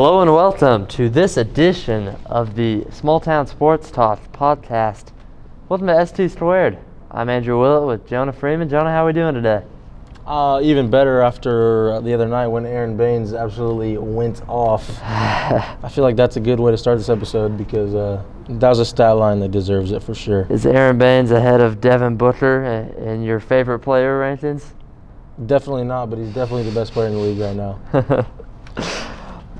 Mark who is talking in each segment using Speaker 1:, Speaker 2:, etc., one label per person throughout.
Speaker 1: Hello and welcome to this edition of the Small Town Sports Talk podcast. Welcome to ST Squared. I'm Andrew Willett with Jonah Freeman. Jonah, how are we doing today?
Speaker 2: Uh, even better after the other night when Aaron Baynes absolutely went off. I feel like that's a good way to start this episode because uh, that was a stat line that deserves it for sure.
Speaker 1: Is Aaron Baynes ahead of Devin Booker in your favorite player rankings?
Speaker 2: Definitely not, but he's definitely the best player in the league right now.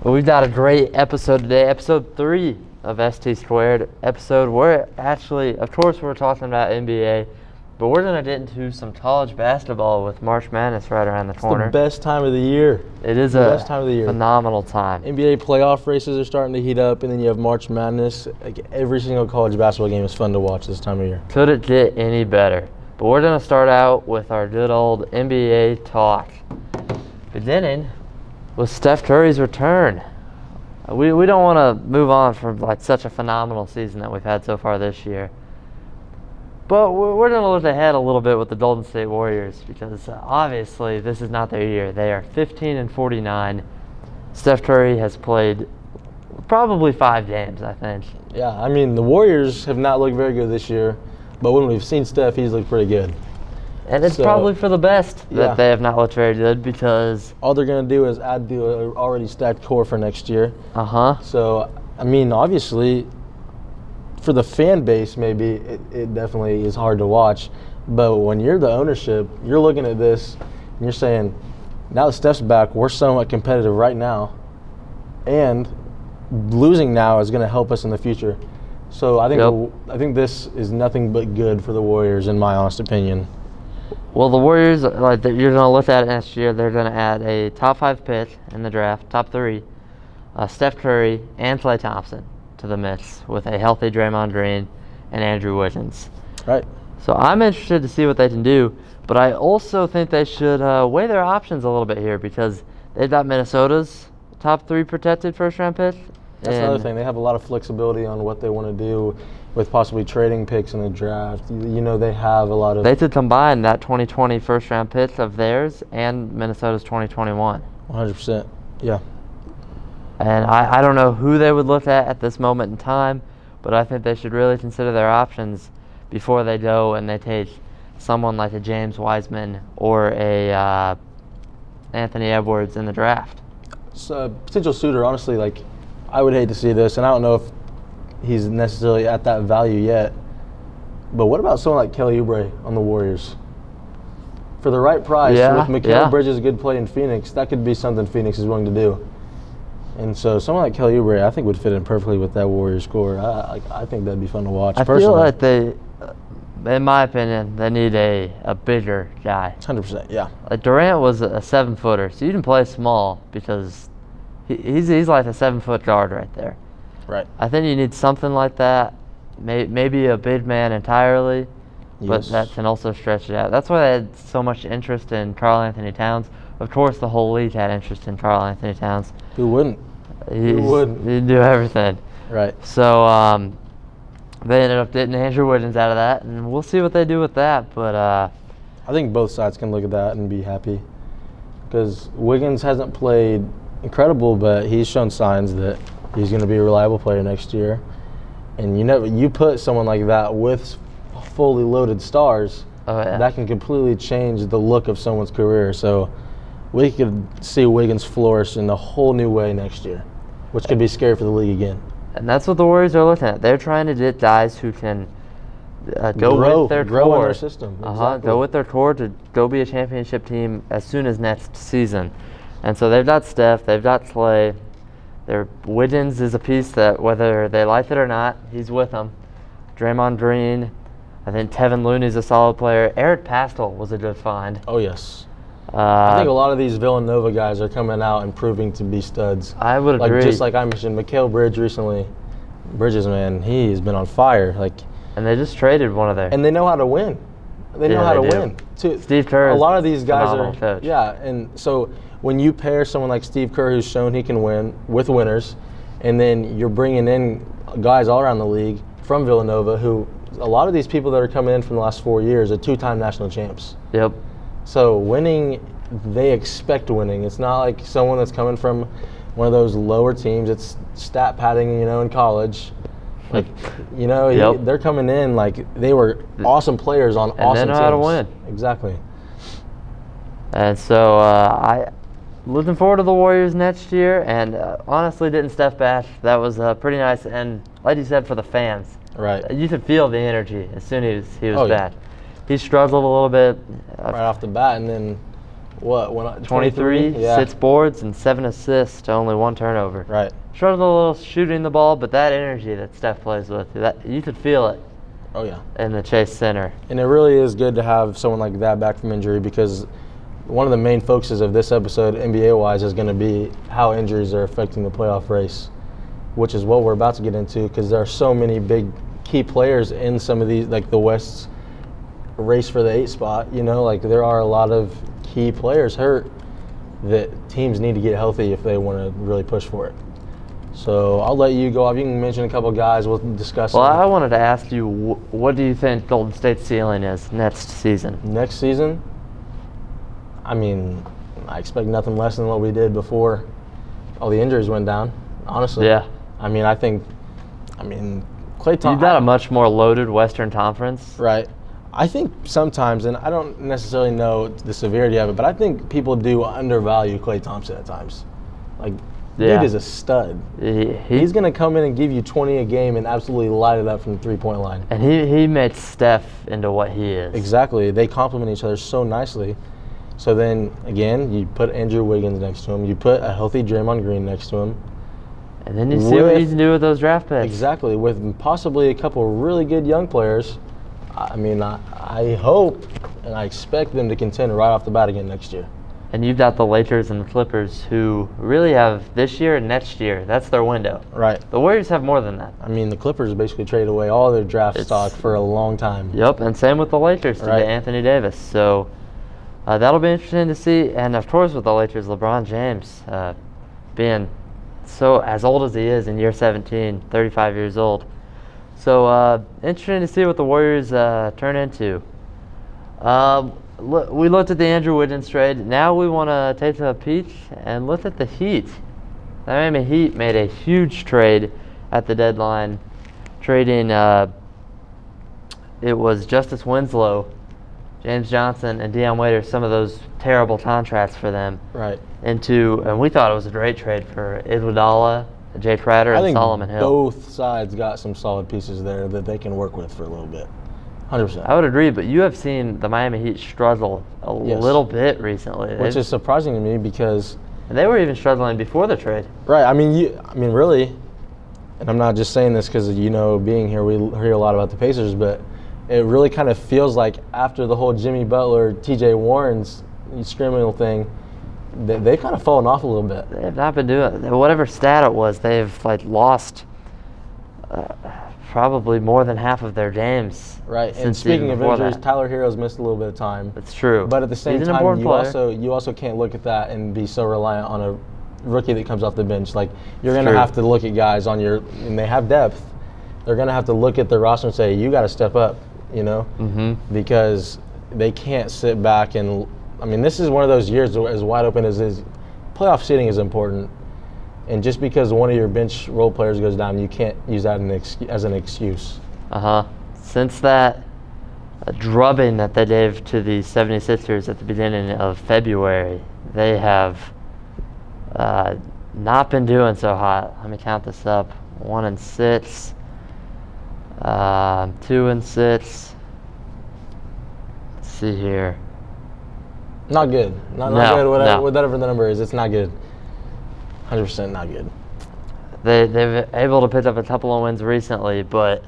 Speaker 1: Well, we've got a great episode today, episode three of ST Squared. Episode we're actually, of course, we're talking about NBA, but we're gonna get into some college basketball with March Madness right around the
Speaker 2: It's
Speaker 1: corner.
Speaker 2: the best time of the year.
Speaker 1: It is
Speaker 2: the
Speaker 1: a
Speaker 2: best time of the year.
Speaker 1: phenomenal time.
Speaker 2: NBA playoff races are starting to heat up, and then you have March Madness. Like every single college basketball game is fun to watch this time of year.
Speaker 1: Could it get any better? But we're gonna start out with our good old NBA talk, beginning with Steph Curry's return. We, we don't want to move on from like such a phenomenal season that we've had so far this year. But we're, we're going to look ahead a little bit with the Golden State Warriors because uh, obviously this is not their year. They are 15 and 49. Steph Curry has played probably five games, I think.
Speaker 2: Yeah, I mean the Warriors have not looked very good this year, but when we've seen Steph, he's looked pretty good.
Speaker 1: And it's
Speaker 2: So-
Speaker 1: probably for the best that they have not looked very good because,
Speaker 2: All they're gonna do is add to an already stacked core for next year.
Speaker 1: uh huh.
Speaker 2: So, I mean, obviously, for the fan base, maybe it, it definitely is hard to watch. But when you're the ownership, you're looking at this and you're saying, now that Steph's back, we're somewhat competitive right now. And losing now is going to help us in the future. So I think
Speaker 1: Yep.
Speaker 2: I think this is nothing but good for the Warriors, in my honest opinion.
Speaker 1: Well, the Warriors, like you're gonna look at it next year. They're gonna add a top five pick in the draft, top three, uh, Steph Curry and Klay Thompson to the mix with a healthy Draymond Green and Andrew Wiggins.
Speaker 2: Right?
Speaker 1: So I'm interested to see what they can do, but I also think they should uh, weigh their options a little bit here because they've got Minnesota's top three protected first round pick.
Speaker 2: That's another thing. They have a lot of flexibility on what they want to do with possibly trading picks in the draft. You, you know, they have a lot of
Speaker 1: They could combine that 2020 first round pick of theirs and Minnesota's 2021.
Speaker 2: 100%. Yeah.
Speaker 1: And I, I don't know who they would look at at this moment in time, but I think they should really consider their options before they go and they take someone like a James Wiseman or a uh, Anthony Edwards in the draft.
Speaker 2: So, a potential suitor, honestly, like, I would hate to see this, and I don't know if he's necessarily at that value yet. But what about someone like Kelly Oubre on the Warriors? For the right price,
Speaker 1: Yeah,
Speaker 2: with Mikal
Speaker 1: yeah.
Speaker 2: Bridges' good play in Phoenix, that could be something Phoenix is willing to do. And so, someone like Kelly Oubre, I think, would fit in perfectly with that Warriors core. I, I, I think that'd be fun to watch.
Speaker 1: I
Speaker 2: personally.
Speaker 1: feel like they, uh, in my opinion, they need a, a bigger guy.
Speaker 2: 100%, yeah.
Speaker 1: Like Durant was a, a seven footer, so you can play small because he, he's, he's like a seven foot guard right there.
Speaker 2: Right.
Speaker 1: I think you need something like that. May, maybe a big man entirely, but that can also stretch it out. That's why they had so much interest in Karl-Anthony Towns. Of course, the whole league had interest in Karl-Anthony Towns.
Speaker 2: Who wouldn't?
Speaker 1: He's,
Speaker 2: wouldn't?
Speaker 1: He'd do everything.
Speaker 2: Right.
Speaker 1: So um, they ended up getting Andrew Wiggins out of that, and we'll see what they do with that. But uh,
Speaker 2: I think both sides can look at that and be happy because Wiggins hasn't played incredible, but he's shown signs that he's going to be a reliable player next year. And you know, you put someone like that with fully loaded stars,
Speaker 1: oh yeah,
Speaker 2: that can completely change the look of someone's career. So we could see Wiggins flourish in a whole new way next year, which could be scary for the league again.
Speaker 1: and that's what the Warriors are looking at. They're trying to get guys who can uh, go
Speaker 2: Grow-
Speaker 1: with their
Speaker 2: grow in their system,
Speaker 1: Uh huh. Go with their core to go be a championship team as soon as next season. And so they've got Steph, they've got Klay. Their Wiggins is a piece that whether they like it or not, he's with them. Draymond Green, I think Kevon Looney's a solid player. Eric Paschall was a good find.
Speaker 2: Oh yes,
Speaker 1: Uh,
Speaker 2: I think a lot of these Villanova guys are coming out and proving to be studs.
Speaker 1: I would
Speaker 2: like
Speaker 1: agree.
Speaker 2: just like I mentioned, Mikal Bridge recently. Bridges, man, he has been on fire. Like,
Speaker 1: and they just traded one of their.
Speaker 2: and they know how to win. They know
Speaker 1: Yeah,
Speaker 2: how to
Speaker 1: do.
Speaker 2: win. Too.
Speaker 1: Steve Kerr
Speaker 2: A lot of these guys are.
Speaker 1: coach.
Speaker 2: Yeah, and so when you pair someone like Steve Kerr, who's shown he can win with winners, and then you're bringing in guys all around the league from Villanova, who a lot of these people that are coming in from the last four years are two-time national champs.
Speaker 1: Yep.
Speaker 2: So winning, they expect winning. It's not like someone that's coming from one of those lower teams. It's stat padding, you know, in college. Like, you know,
Speaker 1: Yep.
Speaker 2: they're coming in like they were awesome players on
Speaker 1: they
Speaker 2: awesome
Speaker 1: know how to
Speaker 2: teams.
Speaker 1: win.
Speaker 2: Exactly.
Speaker 1: And so uh, I looking forward to the Warriors next year. And uh, honestly, didn't Steph bash? That was uh, pretty nice. And like you said, for the fans,
Speaker 2: Right.
Speaker 1: you could feel the energy as soon as he was
Speaker 2: Oh, yeah.
Speaker 1: back. He struggled a little bit. Uh,
Speaker 2: Right off the bat, and then what? When I-
Speaker 1: 23,
Speaker 2: Yeah.
Speaker 1: six boards, and seven assists to only one turnover.
Speaker 2: Right.
Speaker 1: Struggled a little shooting the ball, but that energy that Steph plays with, that you could feel it
Speaker 2: Oh yeah.
Speaker 1: in the Chase Center.
Speaker 2: And it really is good to have someone like that back from injury because one of the main focuses of this episode, NBA wise, is going to be how injuries are affecting the playoff race, which is what we're about to get into because there are so many big key players in some of these, like the West's race for the eight spot. You know, like there are a lot of key players hurt that teams need to get healthy if they want to really push for it. So I'll let you go off. You can mention a couple guys. We'll discuss
Speaker 1: Well,
Speaker 2: them.
Speaker 1: I wanted to ask you, what do you think Golden State's ceiling is next season?
Speaker 2: next season, I mean, I expect nothing less than what we did before all the injuries went down. Honestly,
Speaker 1: Yeah.
Speaker 2: I mean, I think, I mean,
Speaker 1: Klay
Speaker 2: Thompson.
Speaker 1: You've got a much more loaded Western Conference.
Speaker 2: right. I think sometimes, and I don't necessarily know the severity of it, but I think people do undervalue Klay Thompson at times. Like,
Speaker 1: Yeah.
Speaker 2: dude is a stud.
Speaker 1: He, he-
Speaker 2: He's going to come in and give you 20 a game and absolutely light it up from the three point line.
Speaker 1: and he, he made Steph into what he is.
Speaker 2: Exactly. They complement each other so nicely. So then again, you put Andrew Wiggins next to him. You put a healthy Draymond Green next to him.
Speaker 1: And then you see what you can do with those draft picks.
Speaker 2: Exactly. With possibly a couple really good young players. I mean, I, I hope and I expect them to contend right off the bat again next year.
Speaker 1: And you've got the Lakers and the Clippers who really have this year and next year. That's their window.
Speaker 2: Right.
Speaker 1: The Warriors have more than that.
Speaker 2: I mean, the Clippers basically traded away all their draft
Speaker 1: It's-
Speaker 2: stock for a long time.
Speaker 1: Yep, and same with the Lakers to
Speaker 2: Right.
Speaker 1: Anthony Davis. So uh, that'll be interesting to see. And of course, with the Lakers, LeBron James uh, being so as old as he is in year 17, 35 years old. So uh, interesting to see what the Warriors uh, turn into. Um, we looked at the Andrew Wiggins trade. Now we want to take a peek and look at the Heat. The Miami Heat made a huge trade at the deadline, trading. Uh, it was Justice Winslow, James Johnson, and Dion Waiters. Some of those terrible contracts for them
Speaker 2: Right.
Speaker 1: into, and we thought it was a great trade for Iguodala, Jae Crowder,
Speaker 2: I
Speaker 1: and
Speaker 2: think
Speaker 1: Solomon Hill.
Speaker 2: both sides got some solid pieces there that they can work with for a little bit. 100%.
Speaker 1: I would agree, but you have seen the Miami Heat struggle a
Speaker 2: Yes.
Speaker 1: little bit recently.
Speaker 2: Which
Speaker 1: They've-
Speaker 2: is surprising to me because
Speaker 1: and they were even struggling before the trade.
Speaker 2: Right. I mean, you. I mean, really, and I'm not just saying this because you know, being here, we hear a lot about the Pacers, but it really kind of feels like after the whole Jimmy Butler, T.J. Warren's criminal thing, they, they've kind of fallen off a little bit.
Speaker 1: They have not been doing whatever stat it was. They've like lost uh, probably more than half of their games.
Speaker 2: Right. And speaking of injuries,
Speaker 1: that.
Speaker 2: Tyler Herro's missed a little bit of time.
Speaker 1: It's true.
Speaker 2: But at the same
Speaker 1: He's
Speaker 2: time, you
Speaker 1: player.
Speaker 2: also you also can't look at that and be so reliant on a rookie that comes off the bench. Like you're going to have to look at guys on your and they have depth. They're going to have to look at their roster and say, "You got to step up," you know,
Speaker 1: Mhm.
Speaker 2: because they can't sit back and. I mean, this is one of those years as wide open as is. Playoff seating is important, and just because one of your bench role players goes down, you can't use that an ex- as an excuse.
Speaker 1: Uh huh. Since that uh, drubbing that they gave to the 76ers at the beginning of February, they have uh, not been doing so hot. Let me count this up: one and six, um, two and six. Let's see here.
Speaker 2: Not good. Not,
Speaker 1: No,
Speaker 2: good. Whatever,
Speaker 1: no.
Speaker 2: whatever the number is, it's not good. Hundred percent not good.
Speaker 1: They they've able to pick up a couple of wins recently, but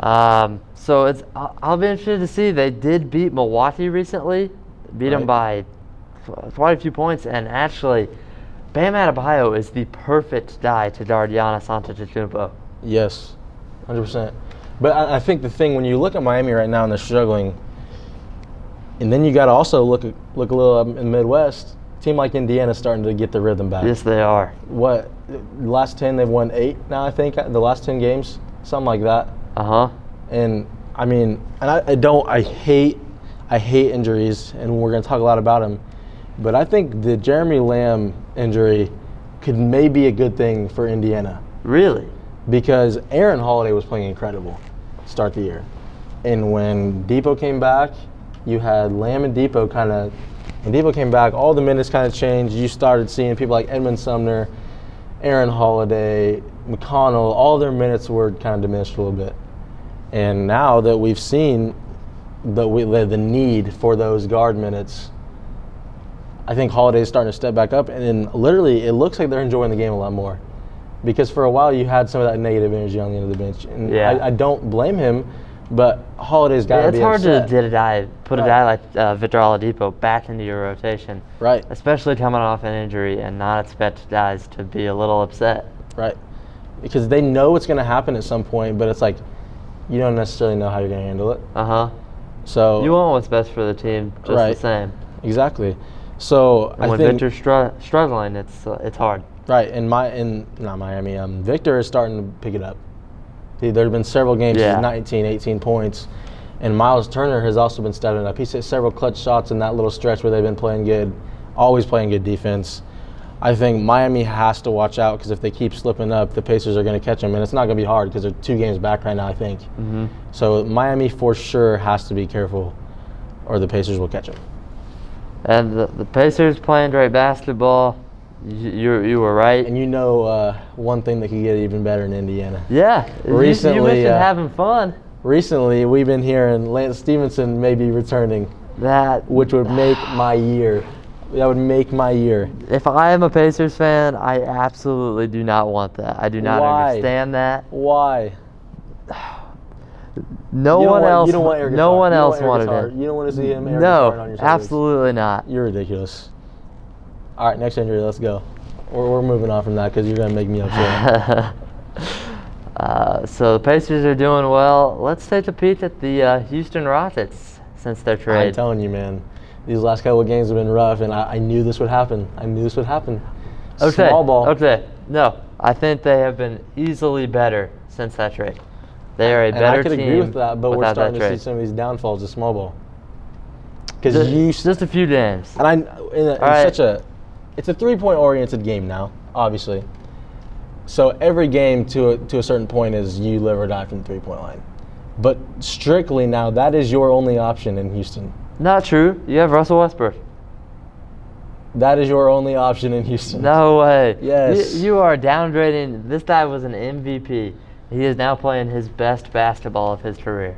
Speaker 1: um, so it's I'll, I'll be interested to see. They did beat Milwaukee recently, beat them by quite a few points, and actually, Bam Adebayo is the perfect guy to guard Giannis Antetokounmpo.
Speaker 2: Yes, hundred percent. But I, I think the thing when you look at Miami right now and they're struggling, and then you got to also look at, look a little up in the Midwest. Team like Indiana's starting to get the rhythm back.
Speaker 1: Yes, they are.
Speaker 2: What? Last ten they've won eight now. I think the last ten games, something like that.
Speaker 1: Uh huh.
Speaker 2: And I mean, and I, I don't. I hate. I hate injuries, and we're going to talk a lot about them. But I think the Jeremy Lamb injury could maybe a good thing for Indiana
Speaker 1: Really?
Speaker 2: Because Aaron Holiday was playing incredible start the year. And when Dipo came back, you had Lamb and Dipo kind of, when Dipo came back, all the minutes kind of changed. You started seeing people like Edmund Sumner, Aaron Holiday, McConnell, all their minutes were kind of diminished a little bit. And now that we've seen the, we- the, need for those guard minutes, I think Holiday is starting to step back up. And then literally, it looks like they're enjoying the game a lot more because for a while you had some of that negative energy on the end of the bench, and
Speaker 1: Yeah.
Speaker 2: I, I don't blame him. But Holiday's got to
Speaker 1: it's
Speaker 2: be
Speaker 1: hard
Speaker 2: upset.
Speaker 1: to a put a
Speaker 2: Right.
Speaker 1: guy like uh, Victor Oladipo back into your rotation,
Speaker 2: right,
Speaker 1: especially coming off an injury and not expect guys to be a little upset.
Speaker 2: right, because they know it's going to happen at some point, but it's like you don't necessarily know how you're going to handle it.
Speaker 1: Uh huh.
Speaker 2: So
Speaker 1: You want what's best for the team, just
Speaker 2: Right.
Speaker 1: the same.
Speaker 2: exactly. So
Speaker 1: And
Speaker 2: I
Speaker 1: when
Speaker 2: think
Speaker 1: Victor's str- struggling, it's uh, it's hard.
Speaker 2: Right and my in not Miami, um, Victor is starting to pick it up. There have been several games
Speaker 1: Yeah.
Speaker 2: he's 19, 18 points, and Miles Turner has also been stepping up. He's hit several clutch shots in that little stretch where they've been playing good, always playing good defense. I think Miami has to watch out because if they keep slipping up, the Pacers are going to catch them, and it's not going to be hard because they're two games back right now. I think.
Speaker 1: hmm
Speaker 2: So Miami for sure has to be careful, or the Pacers will catch them.
Speaker 1: And the, the Pacers playing great basketball. You, you were right.
Speaker 2: And you know uh, one thing that could get even better in Indiana.
Speaker 1: yeah. you- you,
Speaker 2: Recently,
Speaker 1: mentioned
Speaker 2: uh,
Speaker 1: having fun.
Speaker 2: Recently, we've been hearing Lance Stephenson may be returning,
Speaker 1: That
Speaker 2: which would make my year. That would make my year.
Speaker 1: if I am a Pacers fan, I absolutely do not want that. I do not
Speaker 2: Why?
Speaker 1: understand that.
Speaker 2: Why?
Speaker 1: No one
Speaker 2: want-
Speaker 1: else.
Speaker 2: You don't want Eric
Speaker 1: no one else wanted it.
Speaker 2: You don't want to see him. Eric Guitar on
Speaker 1: No, absolutely not.
Speaker 2: You're ridiculous. All right, next injury. Let's go. We're, we're moving on from that because you're gonna make me upset.
Speaker 1: uh, so the Pacers are doing well. Let's take a peek at the uh, Houston Rockets since their trade.
Speaker 2: I'm telling you, man. These last couple of games have been rough, and I, I knew this would happen. I knew this would happen.
Speaker 1: Okay.
Speaker 2: Small ball.
Speaker 1: Okay. No, I think they have been easily better since that trade. They are a
Speaker 2: And
Speaker 1: better team.
Speaker 2: I could
Speaker 1: team
Speaker 2: agree with that, but we're starting to see some of these downfalls of small ball. Because
Speaker 1: Just,
Speaker 2: you
Speaker 1: just a few games.
Speaker 2: And I, in, a, in
Speaker 1: right.
Speaker 2: such a, it's a three-point oriented game now, obviously. So every game to a, to a certain point is you live or die from the three-point line. But strictly now, that is your only option in Houston.
Speaker 1: Not true. You have Russell Westbrook.
Speaker 2: That is your only option in Houston.
Speaker 1: No way.
Speaker 2: Yes.
Speaker 1: You, you are downgrading. This guy was an MVP. He is now playing his best basketball of his career.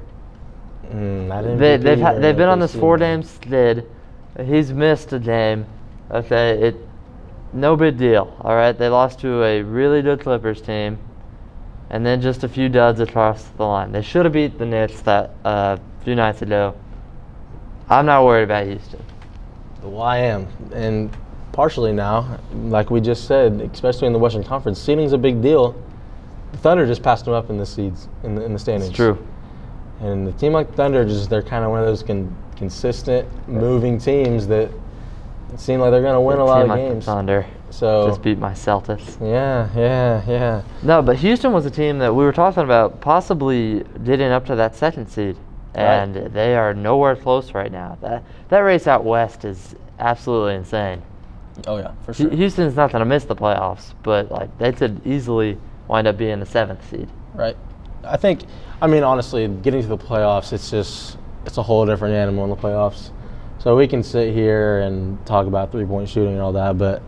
Speaker 2: Mm,
Speaker 1: They,
Speaker 2: MVP
Speaker 1: they've ha- they've been on this four game skid. He's missed a game. Okay, it no big deal. All right, they lost to a really good Clippers team, and then just a few duds across the line. They should have beat the Knicks that uh, few nights ago. I'm not worried about Houston.
Speaker 2: Well, I am, and partially now, like we just said, especially in the Western Conference, seeding's a big deal. The Thunder just passed them up in the seeds in the, in the standings.
Speaker 1: It's true.
Speaker 2: And the team like Thunder, just they're kind of one of those con- consistent, moving teams that seem like they're going to win a lot of
Speaker 1: like
Speaker 2: games.
Speaker 1: Thunder
Speaker 2: So
Speaker 1: just beat my Celtics.
Speaker 2: yeah, yeah, yeah.
Speaker 1: No, but Houston was a team that we were talking about possibly getting up to that second seed,
Speaker 2: Right.
Speaker 1: and they are nowhere close right now. That that race out west is absolutely insane.
Speaker 2: Oh yeah, for
Speaker 1: Hu- Houston's not going to miss the playoffs, but like they could easily wind up being the seventh seed.
Speaker 2: Right. I think. I mean, honestly, getting to the playoffs, it's just it's a whole different animal in the playoffs. So we can sit here and talk about three point shooting and all that, but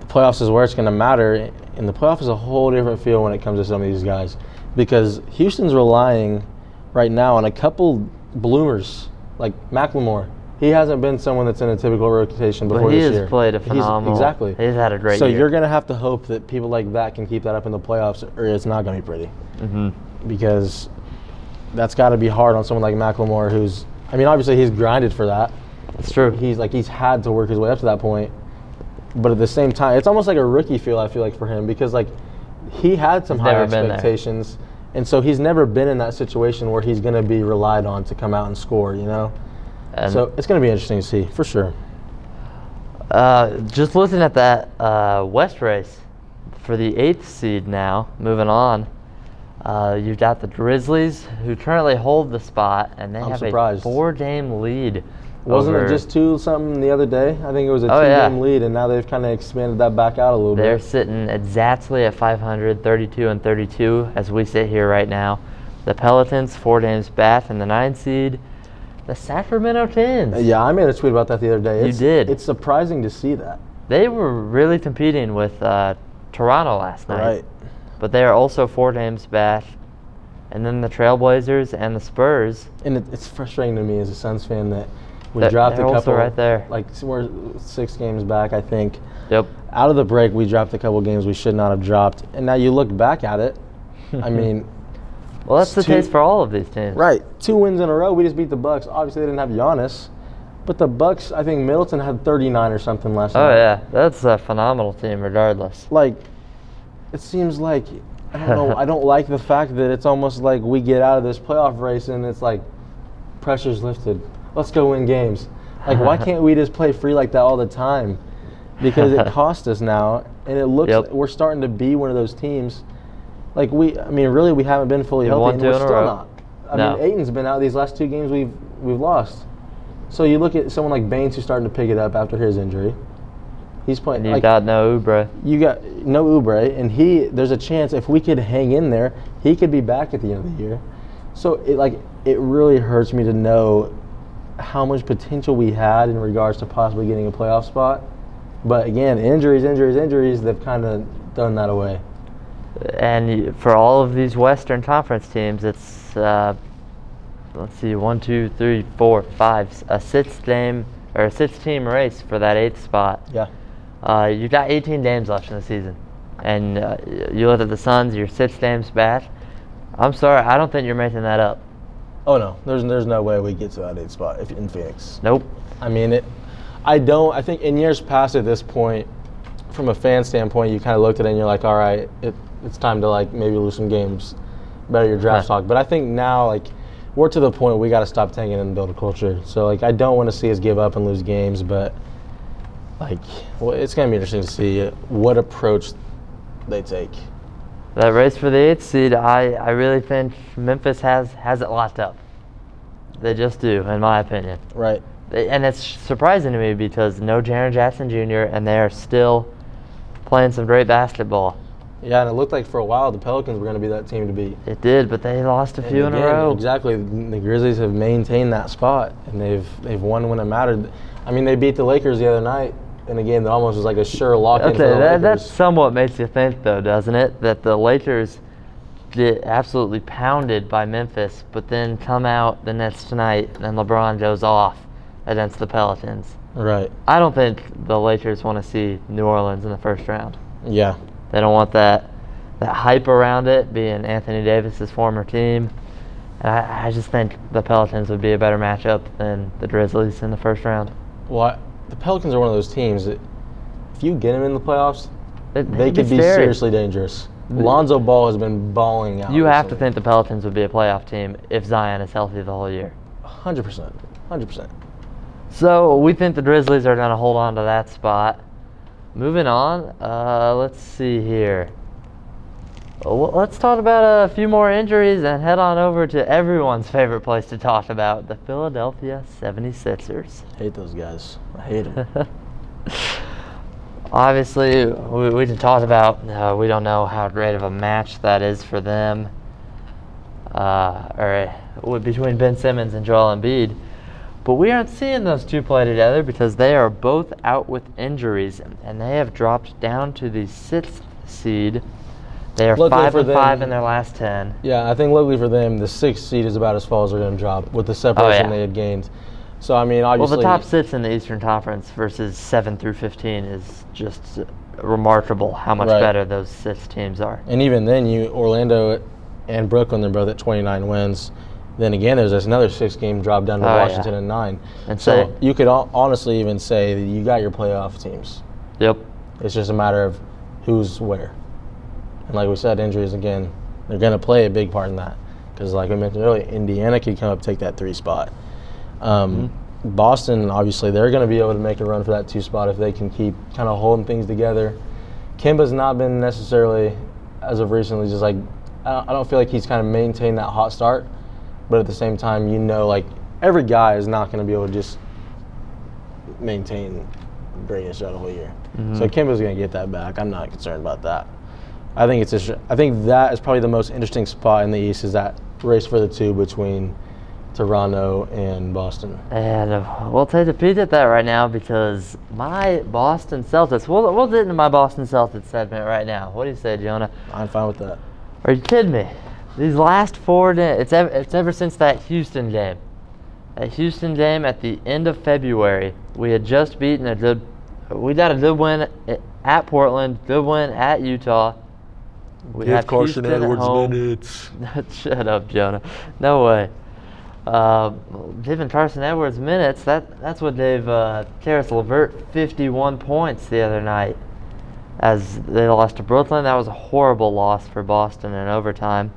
Speaker 2: the playoffs is where it's going to matter. And the playoff is a whole different feel when it comes to some of these guys, because Houston's relying right now on a couple bloomers like McLemore. He hasn't been someone that's in a typical rotation before
Speaker 1: But he
Speaker 2: this
Speaker 1: has
Speaker 2: year.
Speaker 1: played a
Speaker 2: He's-
Speaker 1: phenomenal.
Speaker 2: exactly.
Speaker 1: He's had a great
Speaker 2: so
Speaker 1: year.
Speaker 2: you're going to have to hope that people like that can keep that up in the playoffs, or it's not going to be pretty
Speaker 1: hmm
Speaker 2: because that's got to be hard on someone like McLemore, who's, I mean, obviously he's grinded for that.
Speaker 1: It's true.
Speaker 2: He's like he's had to work his way up to that point, but at the same time, it's almost like a rookie feel. I feel like for him because like he had some
Speaker 1: He's
Speaker 2: high expectations, and so he's never been in that situation where he's going to be relied on to come out and score. You know,
Speaker 1: And
Speaker 2: so it's going to be interesting to see for sure.
Speaker 1: Uh, just looking at that uh, West race for the eighth seed now, moving on. Uh, you've got the Grizzlies, who currently hold the spot, and they
Speaker 2: I'm
Speaker 1: have
Speaker 2: surprised.
Speaker 1: a four-game lead
Speaker 2: Wasn't
Speaker 1: over-
Speaker 2: it just two something the other day? I think it was a
Speaker 1: Oh,
Speaker 2: two
Speaker 1: yeah.
Speaker 2: game lead, and now they've kind of expanded that back out a little bit.
Speaker 1: They're sitting exactly at 500, 32 and 32 as we sit here right now. The Pelicans, four games back in the nine seed. The Sacramento Kings.
Speaker 2: Uh, Yeah, I made a tweet about that the other day.
Speaker 1: You did.
Speaker 2: It's surprising to see that.
Speaker 1: They were really competing with uh, Toronto last night.
Speaker 2: Right.
Speaker 1: But they are also four games back. And then the Trailblazers and the Spurs.
Speaker 2: And it, it's frustrating to me as a Suns fan that we dropped
Speaker 1: they're
Speaker 2: a
Speaker 1: also
Speaker 2: couple.
Speaker 1: right there.
Speaker 2: Like we're six games back, I think.
Speaker 1: Yep.
Speaker 2: Out of the break, we dropped a couple games we should not have dropped, and now you look back at it. I mean,
Speaker 1: Well, that's the
Speaker 2: Two-
Speaker 1: case for all of these teams.
Speaker 2: right, two wins in a row. We just beat the Bucks. Obviously, they didn't have Giannis, but the Bucks. I think Middleton had 39 or something last
Speaker 1: oh,
Speaker 2: night.
Speaker 1: Oh yeah, that's a phenomenal team, regardless.
Speaker 2: Like, it seems like I don't know. I don't like the fact that it's almost like we get out of this playoff race and it's like pressure's lifted. Let's go win games. Like, why can't we just play free like that all the time? Because it costs us now, and it looks
Speaker 1: Yep.
Speaker 2: we're starting to be one of those teams. Like we, I mean, really, we haven't been fully
Speaker 1: We've
Speaker 2: healthy, and we're still not. I
Speaker 1: No.
Speaker 2: mean, Ayton's been out these last two games we've we've lost. So you look at someone like Baynes who's starting to pick it up after his injury. He's playing.
Speaker 1: And you
Speaker 2: like,
Speaker 1: got no Oubre.
Speaker 2: you got no Oubre, and he there's a chance if we could hang in there, he could be back at the end of the year. So it like it really hurts me to know how much potential we had in regards to possibly getting a playoff spot. But again, injuries, injuries, injuries, they've kind of done that away.
Speaker 1: And for all of these Western Conference teams, it's uh, let's see, one, two, three, four, five, a six game or a six team race for that eighth spot.
Speaker 2: Yeah.
Speaker 1: Uh, you got 18 games left in the season, and uh, you look at the Suns. You're six games back. I'm sorry, I don't think you're making that up.
Speaker 2: Oh no, there's there's no way we get to that eight spot if in Phoenix.
Speaker 1: Nope.
Speaker 2: I mean it. I don't. I think in years past at this point, from a fan standpoint, you kind of looked at it and you're like, all right, it, it's time to like maybe lose some games, better your draft stock. But I think now like we're to the point we got to stop tanking and build a culture. So like I don't want to see us give up and lose games, but like well, it's gonna be interesting to see what approach they take.
Speaker 1: That race for the eighth seed, I, I really think Memphis has has it locked up. They just do, in my opinion.
Speaker 2: Right.
Speaker 1: They- And it's surprising to me because no Jaren Jackson Jr. and they are still playing some great basketball.
Speaker 2: Yeah, and it looked like for a while the Pelicans were going to be that team to beat.
Speaker 1: It did, but they lost a
Speaker 2: And
Speaker 1: few in a
Speaker 2: again,
Speaker 1: row.
Speaker 2: Exactly. The Grizzlies have maintained that spot, and they've they've won when it mattered. I mean, they beat the Lakers the other night in a game that almost was like a sure lock
Speaker 1: Okay, that, that somewhat makes you think, though, doesn't it? That the Lakers get absolutely pounded by Memphis, but then come out the next night and LeBron goes off against the Pelicans.
Speaker 2: Right.
Speaker 1: I don't think the Lakers want to see New Orleans in the first round.
Speaker 2: Yeah.
Speaker 1: They don't want that that hype around it being Anthony Davis's former team. And I, I just think the Pelicans would be a better matchup than the Grizzlies in the first round.
Speaker 2: Well, I, the Pelicans are one of those teams that if you get them in the playoffs,
Speaker 1: It-
Speaker 2: they could be
Speaker 1: scary.
Speaker 2: seriously dangerous. Lonzo Ball has been balling out.
Speaker 1: You have to think the Pelicans would be a playoff team if Zion is healthy the whole year.
Speaker 2: 100%. 100%.
Speaker 1: So we think the Grizzlies are going to hold on to that spot. Moving on, uh, let's see here. Well, let's talk about a few more injuries and head on over to everyone's favorite place to talk about the Philadelphia 76ers.
Speaker 2: hate those guys. I hate them.
Speaker 1: Obviously, we, we can talk about, uh, we don't know how great of a match that is for them, uh, or uh, between Ben Simmons and Joel Embiid. But we aren't seeing those two play together because they are both out with injuries, and they have dropped down to the sixth seed. They are
Speaker 2: Luckily
Speaker 1: five and five in their last ten.
Speaker 2: Yeah, I think luckily for them, the sixth seed is about as far as they're going to drop with the separation
Speaker 1: Oh, yeah.
Speaker 2: they had gained. So I mean, obviously, Well,
Speaker 1: the top six in the Eastern Conference versus seven through fifteen is just remarkable how much
Speaker 2: Right.
Speaker 1: better those six teams are.
Speaker 2: and even then, you Orlando and Brooklyn, they're both at 29 wins. Then again, there's this another six-game drop down to
Speaker 1: Oh, yeah.
Speaker 2: Washington and nine.
Speaker 1: And
Speaker 2: so
Speaker 1: say-
Speaker 2: you could honestly even say that you got your playoff teams.
Speaker 1: Yep.
Speaker 2: It's just a matter of who's where. And like we said, injuries again, they're going to play a big part in that. Because like we mentioned earlier, Indiana could come up take that three spot. Um, Boston, obviously, they're going to be able to make a run for that two spot if they can keep kind of holding things together. Kemba's not been necessarily, as of recently, just like I don't, feel like he's kind of maintained that hot start. But at the same time, you know, like every guy is not going to be able to just maintain greatness throughout the whole year.
Speaker 1: Mhm.
Speaker 2: So Kemba's going to get that back. I'm not concerned about that. I think it's a, I think that is probably the most interesting spot in the East is that race for the two between Toronto and Boston.
Speaker 1: And uh, we'll take a peek at that right now because my Boston Celtics. We'll, we'll get into my Boston Celtics segment right now. What do you say, Jonah?
Speaker 2: I'm fine with that.
Speaker 1: Are you kidding me? These last four days, it's ever, it's ever since that Houston game. That Houston game at the end of February, we had just beaten a good, we got a good win at Portland, good win at Utah. We had Houston at home.
Speaker 2: minutes.
Speaker 1: Shut up, Jonah. No way. Uh, giving Carson Edwards minutes. That that's what gave uh, Caris LeVert 51 points the other night, as they lost to Brooklyn. That was a horrible loss for Boston in overtime.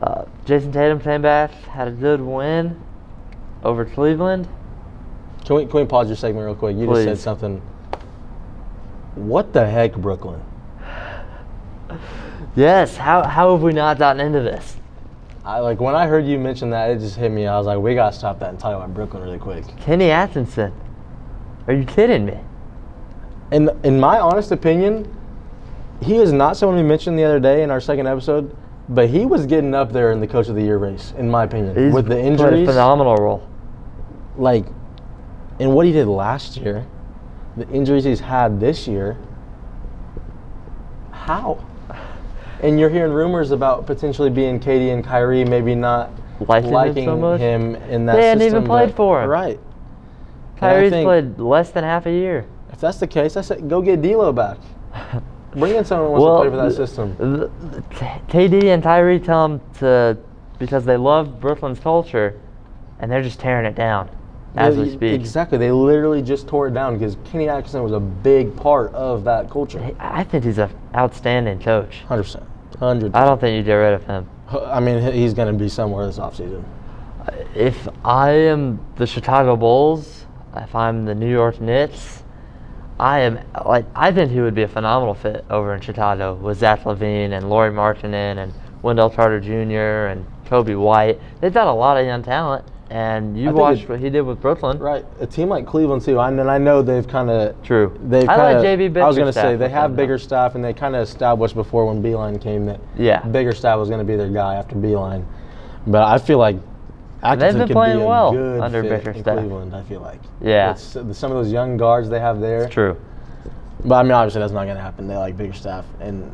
Speaker 1: Uh, Jayson Tatum came back, had a good win over Cleveland.
Speaker 2: Can we, can we pause your segment real quick? You just said something. What the heck, Brooklyn?
Speaker 1: Yes. How how have we not gotten into this?
Speaker 2: I like when I heard you mention that, it just hit me. I was like, we gotta stop that and talk about Brooklyn really quick.
Speaker 1: Kenny Atkinson. Are you kidding me?
Speaker 2: In in my honest opinion, he is not someone we mentioned the other day in our second episode, but he was getting up there in the coach of the year race, in my opinion.
Speaker 1: He's
Speaker 2: With the
Speaker 1: played a
Speaker 2: injuries,
Speaker 1: phenomenal role.
Speaker 2: like, and what he did last year, the injuries he's had this year. How? And you're hearing rumors about potentially being KD and Kyrie, maybe not
Speaker 1: Liking him so much?
Speaker 2: him in that
Speaker 1: They hadn't even played
Speaker 2: but-
Speaker 1: for him.
Speaker 2: Right.
Speaker 1: Kyrie's
Speaker 2: think-
Speaker 1: played less than half a year.
Speaker 2: If that's the case, I said go get D'Lo back. Bring in someone who wants to play for that system.
Speaker 1: KD and Kyrie tell them to because they love Brooklyn's culture, and they're just tearing it down as
Speaker 2: Yeah,
Speaker 1: we speak.
Speaker 2: Exactly. They literally just tore it down because Kenny Atkinson was a big part of that culture.
Speaker 1: I think he's an outstanding coach.
Speaker 2: 100%. 100
Speaker 1: I don't think you get rid of him.
Speaker 2: I mean, he's going to be somewhere this offseason.
Speaker 1: Uh, if I am the Chicago Bulls, if I'm the New York Knicks, I am like I think he would be a phenomenal fit over in Chicago with Zach LaVine and Lauri Markkanen and Wendell Carter Jr. and Coby White. They've got a lot of young talent, and you
Speaker 2: think
Speaker 1: watched
Speaker 2: it-
Speaker 1: what he did with Brooklyn.
Speaker 2: Right. A team like Cleveland, too. I, and I know they've kind of.
Speaker 1: True.
Speaker 2: They've
Speaker 1: I like
Speaker 2: kinda,
Speaker 1: JB
Speaker 2: I was gonna say they have bigger
Speaker 1: though.
Speaker 2: staff, and they kind of established before when Beilein came that
Speaker 1: Yeah.
Speaker 2: Bickerstaff was going to be their guy after Beilein. But I feel like Atkinson
Speaker 1: been
Speaker 2: could
Speaker 1: playing
Speaker 2: be a
Speaker 1: well
Speaker 2: good
Speaker 1: under Bickerstaff.
Speaker 2: Cleveland. I feel like.
Speaker 1: Yeah.
Speaker 2: It's, uh, some of those young guards they have there.
Speaker 1: True.
Speaker 2: But I mean, obviously that's not going to happen. They like Bickerstaff and